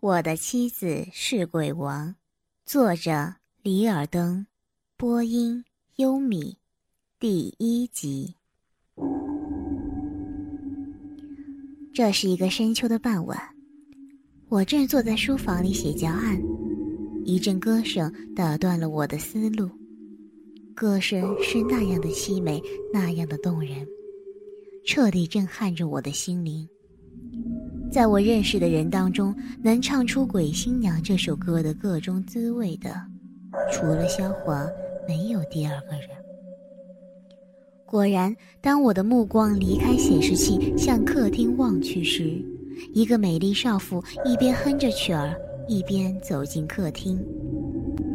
我的妻子是鬼王，作者李尔登，播音优米，第一集。这是一个深秋的傍晚，我正坐在书房里写教案，一阵歌声打断了我的思路。歌声是那样的凄美，那样的动人，彻底震撼着我的心灵。在我认识的人当中，能唱出《鬼新娘》这首歌的各种滋味的，除了萧华，没有第二个人。果然，当我的目光离开显示器，向客厅望去时，一个美丽少妇一边哼着曲儿，一边走进客厅。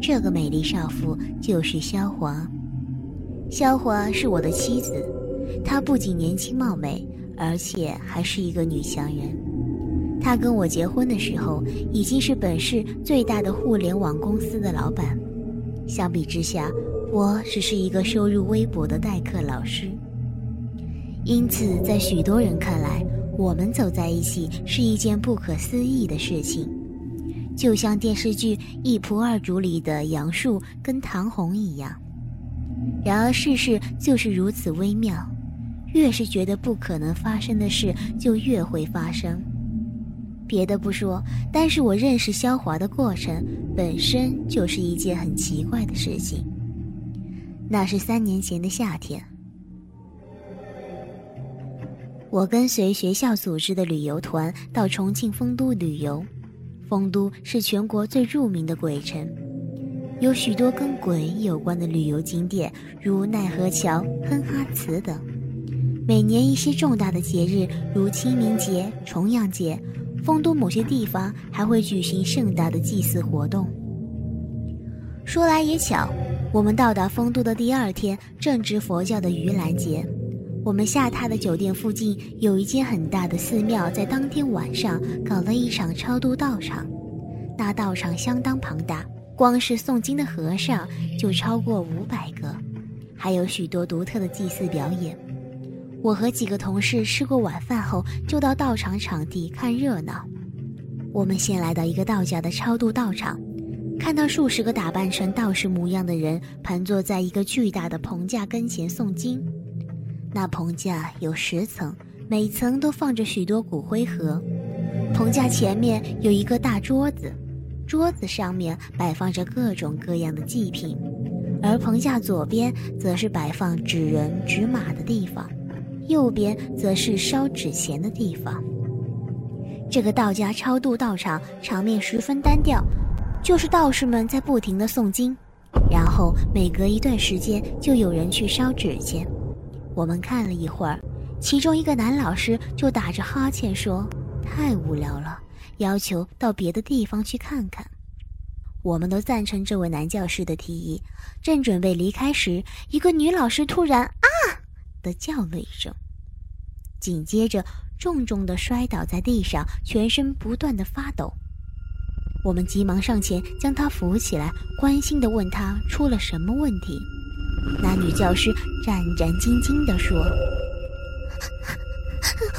这个美丽少妇就是萧华。萧华是我的妻子，她不仅年轻貌美，而且还是一个女强人。他跟我结婚的时候，已经是本市最大的互联网公司的老板。相比之下，我只是一个收入微薄的代课老师。因此，在许多人看来，我们走在一起是一件不可思议的事情，就像电视剧《一仆二主》里的杨树跟唐红一样。然而，世事就是如此微妙，越是觉得不可能发生的事，就越会发生。别的不说，但是我认识萧华的过程本身就是一件很奇怪的事情。那是三年前的夏天，我跟随学校组织的旅游团到重庆丰都旅游。丰都是全国最著名的鬼城，有许多跟鬼有关的旅游景点，如奈何桥、哼哈祠等。每年一些重大的节日，如清明节、重阳节。丰都某些地方还会举行盛大的祭祀活动。说来也巧，我们到达丰都的第二天正值佛教的盂兰节。我们下榻的酒店附近有一间很大的寺庙，在当天晚上搞了一场超度道场。那道场相当庞大，光是诵经的和尚就超过五百个，还有许多独特的祭祀表演。我和几个同事吃过晚饭后，就到道场场地看热闹。我们先来到一个道家的超度道场，看到数十个打扮成道士模样的人盘坐在一个巨大的棚架跟前诵经。那棚架有十层，每层都放着许多骨灰盒。棚架前面有一个大桌子，桌子上面摆放着各种各样的祭品，而棚架左边则是摆放纸人、纸马的地方。右边则是烧纸钱的地方。这个道家超度道场场面十分单调，就是道士们在不停的诵经，然后每隔一段时间就有人去烧纸钱。我们看了一会儿，其中一个男老师就打着哈欠说：“太无聊了，要求到别的地方去看看。”我们都赞成这位男教师的提议，正准备离开时，一个女老师突然啊！的叫了一声，紧接着重重的摔倒在地上，全身不断的发抖。我们急忙上前将他扶起来，关心的问他出了什么问题。那女教师战战兢兢的说：“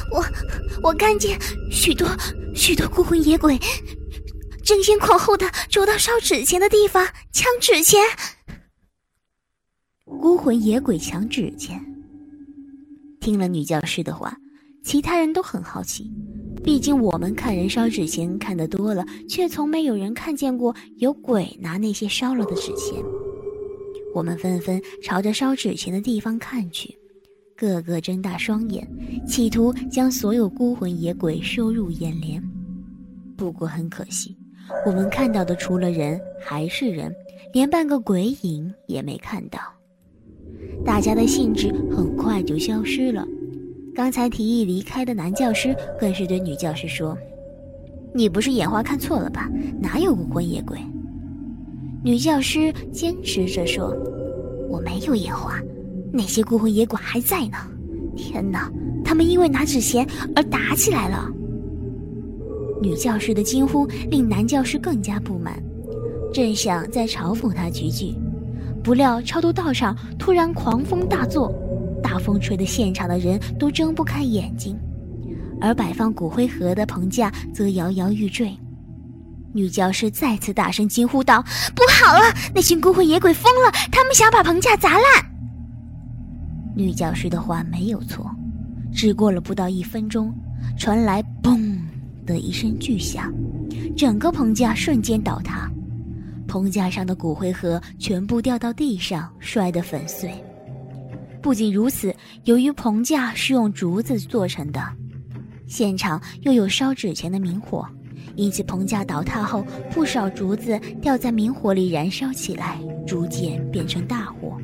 我我看见许多许多孤魂野鬼，争先恐后的走到烧纸钱的地方抢纸钱。孤魂野鬼抢纸钱。”听了女教师的话，其他人都很好奇。毕竟我们看人烧纸钱看得多了，却从没有人看见过有鬼拿那些烧了的纸钱。我们纷纷朝着烧纸钱的地方看去，个个睁大双眼，企图将所有孤魂野鬼收入眼帘。不过很可惜，我们看到的除了人还是人，连半个鬼影也没看到。大家的兴致很快就消失了。刚才提议离开的男教师更是对女教师说：“你不是眼花看错了吧？哪有孤魂野鬼？”女教师坚持着说：“我没有眼花，那些孤魂野鬼还在呢。天哪，他们因为拿纸钱而打起来了。”女教师的惊呼令男教师更加不满，正想再嘲讽他几句。不料，超度道场突然狂风大作，大风吹得现场的人都睁不开眼睛，而摆放骨灰盒的棚架则摇摇欲坠。女教师再次大声惊呼道：“不好了，那群孤魂野鬼疯了，他们想把棚架砸烂！”女教师的话没有错，只过了不到一分钟，传来“嘣”的一声巨响，整个棚架瞬间倒塌，棚架上的骨灰盒全部掉到地上，摔得粉碎。不仅如此，由于棚架是用竹子做成的，现场又有烧纸钱的明火。因此，棚架倒塌后，不少竹子掉在明火里燃烧起来，逐渐变成大火。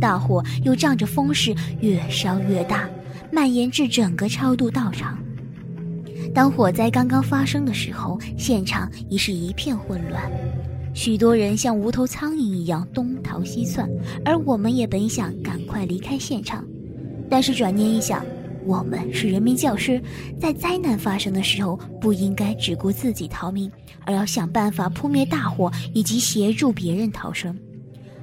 大火又仗着风势越烧越大，蔓延至整个超度道场。当火灾刚刚发生的时候，现场已是一片混乱，许多人像无头苍蝇一样东逃西窜，而我们也本想赶快离开现场，但是转念一想。我们是人民教师，在灾难发生的时候，不应该只顾自己逃命，而要想办法扑灭大火以及协助别人逃生。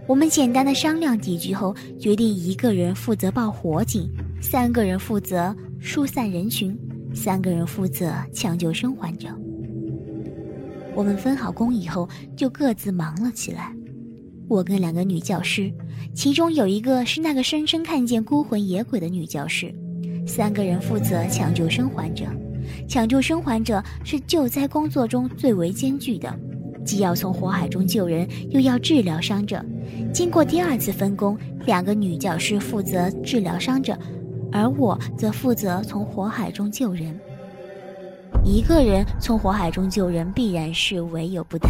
我们简单的商量几句后，决定一个人负责报火警，三个人负责疏散人群，三个人负责抢救生还者。我们分好工以后，就各自忙了起来。我跟两个女教师，其中有一个是那个声称看见孤魂野鬼的女教师。三个人负责抢救生还者，抢救生还者是救灾工作中最为艰巨的，既要从火海中救人，又要治疗伤者。经过第二次分工，两个女教师负责治疗伤者，而我则负责从火海中救人。一个人从火海中救人，必然是唯有不逮。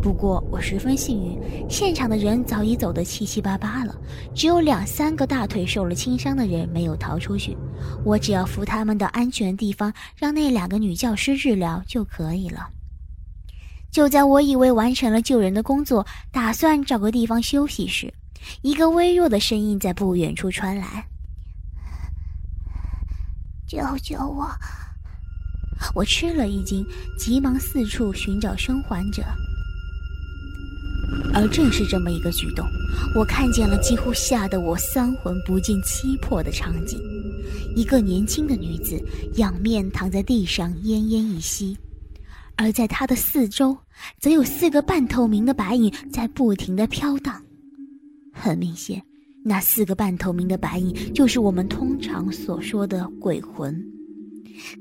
不过我十分幸运，现场的人早已走得七七八八了，只有两三个大腿受了轻伤的人没有逃出去。我只要扶他们到安全地方，让那两个女教师治疗就可以了。就在我以为完成了救人的工作，打算找个地方休息时，一个微弱的声音在不远处传来：“救救我！”我吃了一惊，急忙四处寻找生还者。而正是这么一个举动，我看见了几乎吓得我三魂不见七魄的场景：一个年轻的女子仰面躺在地上奄奄一息，而在她的四周，则有四个半透明的白影在不停地飘荡。很明显，那四个半透明的白影就是我们通常所说的鬼魂。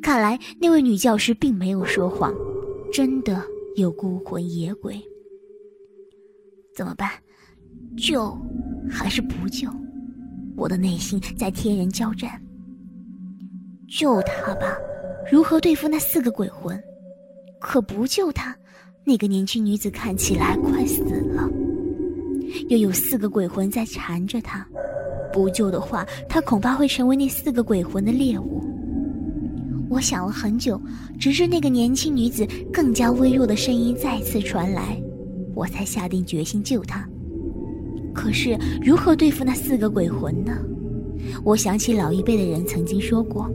看来那位女教师并没有说谎，真的有孤魂野鬼。怎么办？救还是不救？我的内心在天人交战。救他吧，如何对付那四个鬼魂？可不救他，那个年轻女子看起来快死了，又有四个鬼魂在缠着她。不救的话，她恐怕会成为那四个鬼魂的猎物。我想了很久，直至那个年轻女子更加微弱的声音再次传来。我才下定决心救她。可是如何对付那四个鬼魂呢？我想起老一辈的人曾经说过：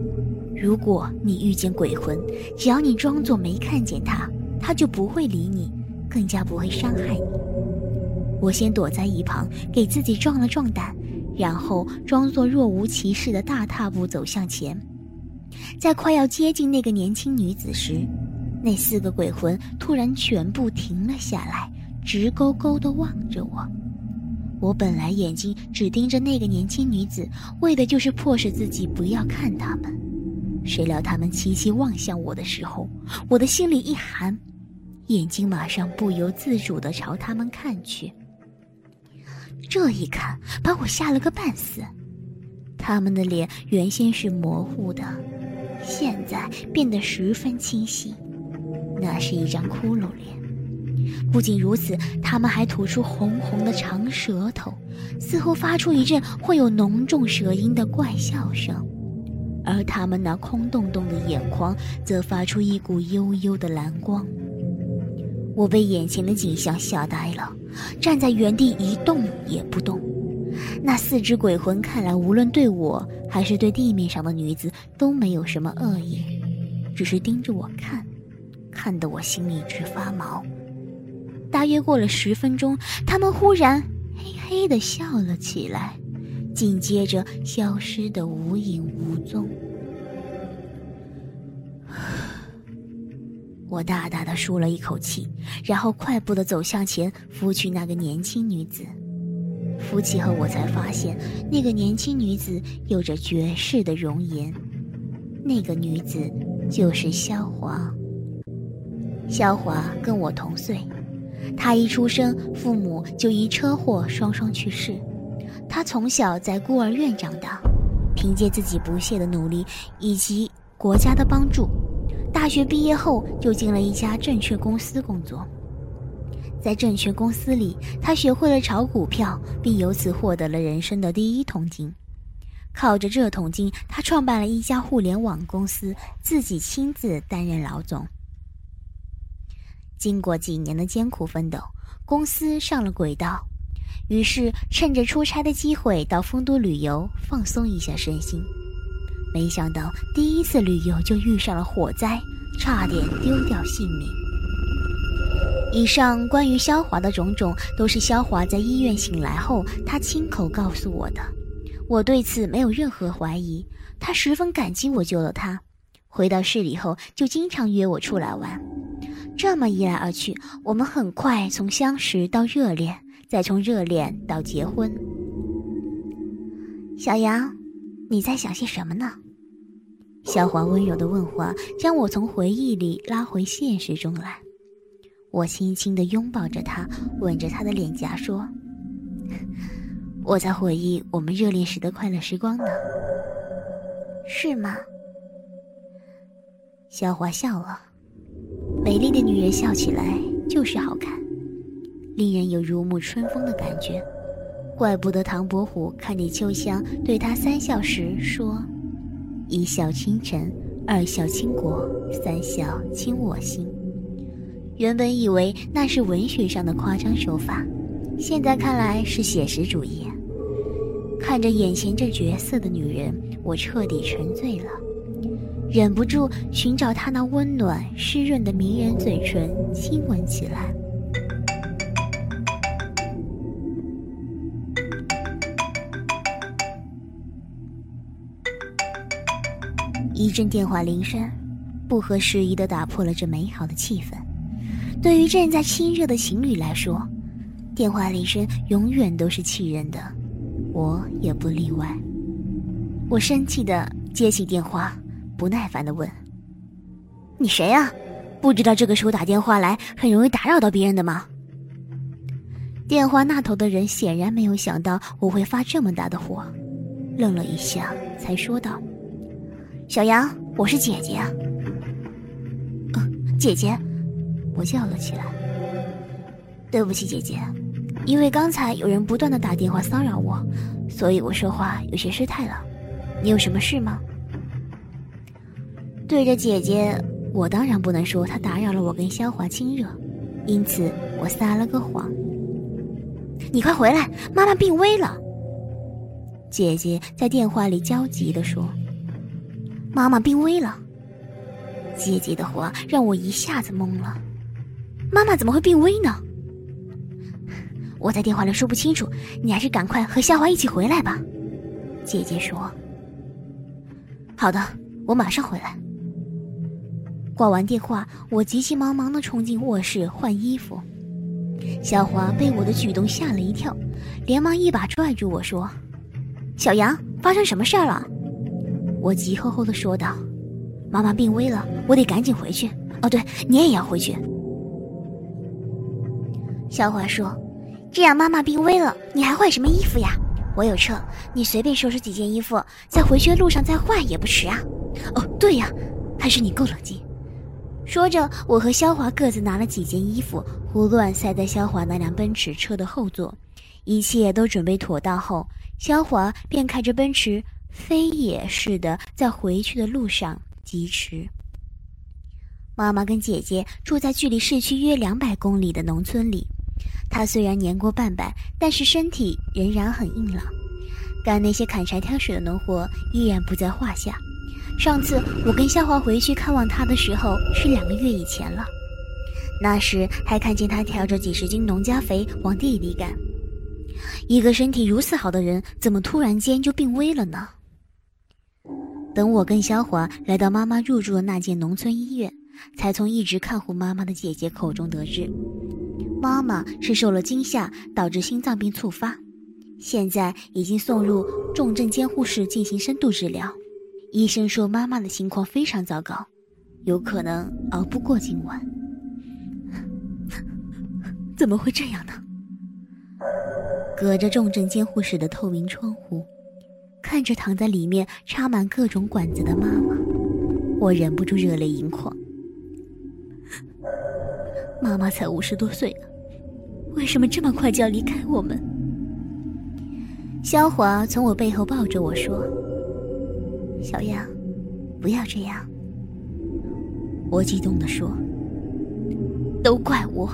如果你遇见鬼魂，只要你装作没看见他，他就不会理你，更加不会伤害你。我先躲在一旁，给自己壮了壮胆，然后装作若无其事的大踏步走向前。在快要接近那个年轻女子时，那四个鬼魂突然全部停了下来。直勾勾地望着我，我本来眼睛只盯着那个年轻女子，为的就是迫使自己不要看他们。谁料他们齐齐望向我的时候，我的心里一寒，眼睛马上不由自主地朝他们看去。这一看把我吓了个半死，他们的脸原先是模糊的，现在变得十分清晰，那是一张骷髅脸。不仅如此，他们还吐出红红的长舌头，似乎发出一阵会有浓重舌音的怪笑声，而他们那空洞洞的眼眶则发出一股幽幽的蓝光。我被眼前的景象吓呆了，站在原地一动也不动。那四只鬼魂看来无论对我还是对地面上的女子都没有什么恶意，只是盯着我看，看得我心里直发毛。大约过了十分钟，他们忽然嘿嘿的笑了起来，紧接着消失的无影无踪。我大大的舒了一口气，然后快步的走向前，扶起那个年轻女子。扶起后，我才发现那个年轻女子有着绝世的容颜。那个女子就是萧华。萧华跟我同岁，她一出生，父母就因车祸双双去世。她从小在孤儿院长大，凭借自己不懈的努力以及国家的帮助，大学毕业后就进了一家证券公司工作。在证券公司里，他学会了炒股票，并由此获得了人生的第一桶金。靠着这桶金，他创办了一家互联网公司，自己亲自担任老总。经过几年的艰苦奋斗，公司上了轨道，于是趁着出差的机会到丰都旅游，放松一下身心。没想到第一次旅游就遇上了火灾，差点丢掉性命。以上关于肖华的种种，都是肖华在医院醒来后，他亲口告诉我的。我对此没有任何怀疑，他十分感激我救了他。回到市里后，就经常约我出来玩。这么一来二去，我们很快从相识到热恋，再从热恋到结婚。小杨，你在想些什么呢？肖华温柔的问话，将我从回忆里拉回现实中来。我轻轻地拥抱着他，吻着他的脸颊，说：“我在回忆我们热恋时的快乐时光呢，是吗？”小华笑了，美丽的女人笑起来就是好看，令人有如沐春风的感觉。怪不得唐伯虎看见秋香对他三笑时说：“一笑倾城，二笑倾国，三笑倾我心。”原本以为那是文学上的夸张手法，现在看来是写实主义。看着眼前这绝色的女人，我彻底沉醉了，忍不住寻找她那温暖湿润的迷人嘴唇，亲吻起来。一阵电话铃声，不合时宜的打破了这美好的气氛。对于正在亲热的情侣来说，电话铃声永远都是气人的，我也不例外。我生气的接起电话，不耐烦的问：“你谁呀？不知道这个时候打电话来很容易打扰到别人的吗？”电话那头的人显然没有想到我会发这么大的火，愣了一下，才说道：“小杨，我是姐姐啊。”“，姐姐。”我叫了起来：“对不起，姐姐，因为刚才有人不断的打电话骚扰我，所以我说话有些失态了。你有什么事吗？”对着姐姐，我当然不能说她打扰了我跟肖华亲热，因此我撒了个谎：“你快回来，妈妈病危了。”姐姐在电话里焦急地说：“妈妈病危了。”姐姐的话让我一下子懵了。妈妈怎么会病危呢？我在电话里说不清楚，你还是赶快和夏华一起回来吧。姐姐说：“好的，我马上回来。”挂完电话，我急急忙忙的冲进卧室换衣服。小华被我的举动吓了一跳，连忙一把拽住我说：“小杨，发生什么事儿了？”我急吼吼的说道：“妈妈病危了，我得赶紧回去。哦，对，你也要回去。”小华说：“这样妈妈病危了，你还换什么衣服呀？我有车，你随便收拾几件衣服，在回去的路上再换也不迟啊。”哦，对呀，还是你够冷静。说着，我和肖华各自拿了几件衣服，胡乱塞在肖华那辆奔驰车的后座。一切都准备妥当后，肖华便开着奔驰飞也似的在回去的路上疾驰。妈妈跟姐姐住在距离市区约两百公里的农村里。他虽然年过半百，但是身体仍然很硬朗，干那些砍柴挑水的农活依然不在话下。上次我跟夏华回去看望他的时候是两个月以前了，那时还看见他挑着几十斤农家肥往地里赶。一个身体如此好的人，怎么突然间就病危了呢？等我跟肖华来到妈妈入住的那间农村医院，才从一直看护妈妈的姐姐口中得知，妈妈是受了惊吓导致心脏病猝发，现在已经送入重症监护室进行深度治疗。医生说妈妈的情况非常糟糕，有可能熬不过今晚。怎么会这样呢？隔着重症监护室的透明窗户，看着躺在里面插满各种管子的妈妈，我忍不住热泪盈眶。妈妈才五十多岁了，为什么这么快就要离开我们？肖华从我背后抱着我说：“小杨，不要这样。”我激动地说：“都怪我！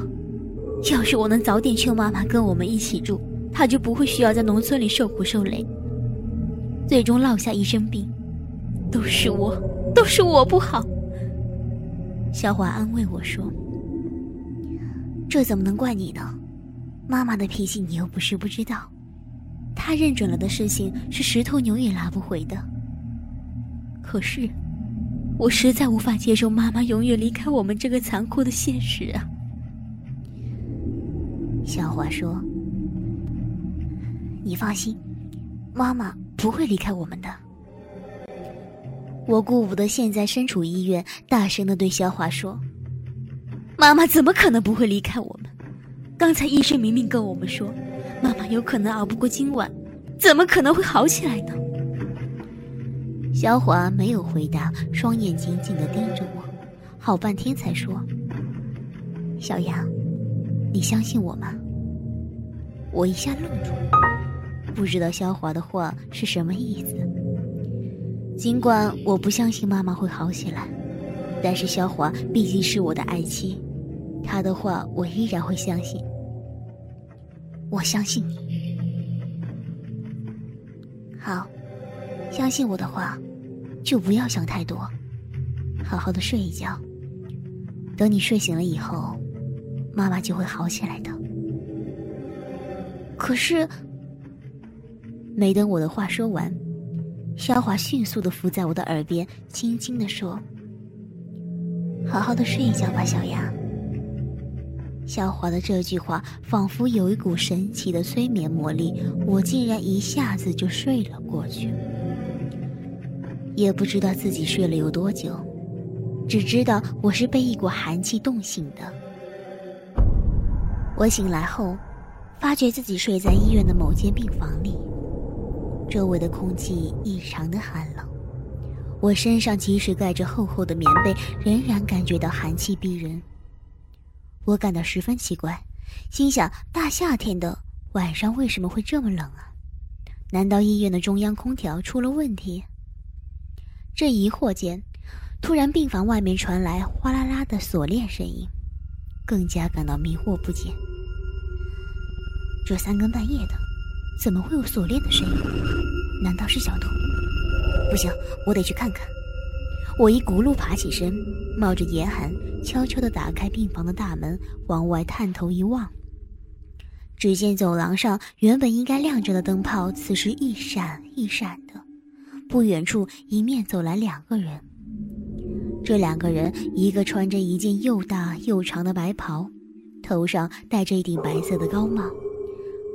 要是我能早点劝妈妈跟我们一起住。”她就不会需要在农村里受苦受累，最终落下一身病，都是我，都是我不好。萧华安慰我说：“这怎么能怪你呢？妈妈的脾气你又不是不知道，她认准了的事情是十头牛也拉不回的。可是，我实在无法接受妈妈永远离开我们这个残酷的现实啊。”小华说。你放心，妈妈不会离开我们的。我顾不得现在身处医院，大声的对小华说：“妈妈怎么可能不会离开我们？刚才医生明明跟我们说，妈妈有可能熬不过今晚，怎么可能会好起来呢？”肖华没有回答，双眼紧紧的盯着我，好半天才说：“小杨，你相信我吗？”我一下愣住。不知道肖华的话是什么意思。尽管我不相信妈妈会好起来，但是肖华毕竟是我的爱妻，他的话我依然会相信。我相信你。好，相信我的话，就不要想太多，好好的睡一觉。等你睡醒了以后，妈妈就会好起来的。可是。没等我的话说完，肖华迅速的伏在我的耳边，轻轻的说：“好好的睡一觉吧，小杨。”肖华的这句话仿佛有一股神奇的催眠魔力，我竟然一下子就睡了过去。也不知道自己睡了有多久，只知道我是被一股寒气冻醒的。我醒来后，发觉自己睡在医院的某间病房里。周围的空气异常的寒冷，我身上即使盖着厚厚的棉被，仍然感觉到寒气逼人。我感到十分奇怪，心想：大夏天的晚上为什么会这么冷啊？难道医院的中央空调出了问题？正疑惑间，突然病房外面传来哗啦啦的锁链声音，更加感到迷惑不解。这三更半夜的。怎么会有锁链的声音？难道是小偷？不行，我得去看看。我一骨碌爬起身，冒着严寒，悄悄地打开病房的大门，往外探头一望。只见走廊上原本应该亮着的灯泡，此时一闪一闪的。不远处迎面走来两个人，这两个人一个穿着一件又大又长的白袍，头上戴着一顶白色的高帽。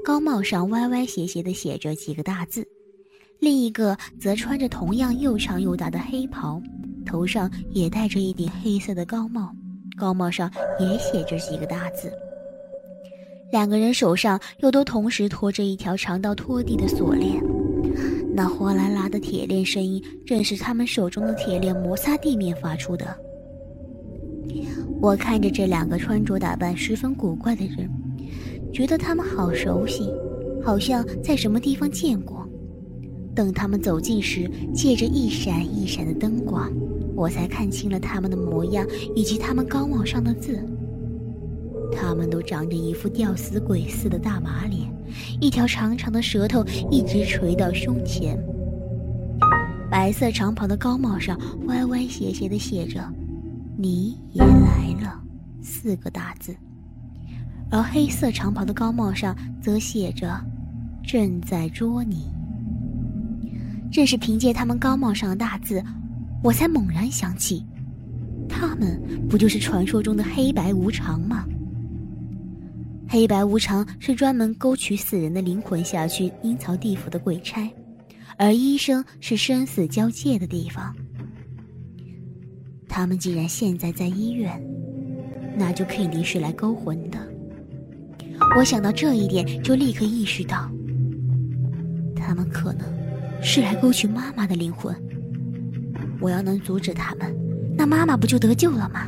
高帽上歪歪斜斜地写着几个大字，另一个则穿着同样又长又大的黑袍，头上也戴着一顶黑色的高帽，高帽上也写着几个大字。两个人手上又都同时拖着一条长到拖地的锁链，那哗啦啦的铁链声音正是他们手中的铁链摩擦地面发出的。我看着这两个穿着打扮十分古怪的人。觉得他们好熟悉，好像在什么地方见过。等他们走近时，借着一闪一闪的灯光，我才看清了他们的模样以及他们高帽上的字。他们都长着一副吊死鬼似的大马脸，一条长长的舌头一直垂到胸前。白色长袍的高帽上歪歪斜斜的写着“你也来了”四个大字。而黑色长袍的高帽上则写着“正在捉你”。正是凭借他们高帽上的大字，我才猛然想起，他们不就是传说中的黑白无常吗？黑白无常是专门勾取死人的灵魂下去阴曹地府的鬼差，而医生是生死交界的地方。他们既然现在在医院，那就肯定是来勾魂的。我想到这一点，就立刻意识到，他们可能是来勾取妈妈的灵魂。我要能阻止他们，那妈妈不就得救了吗？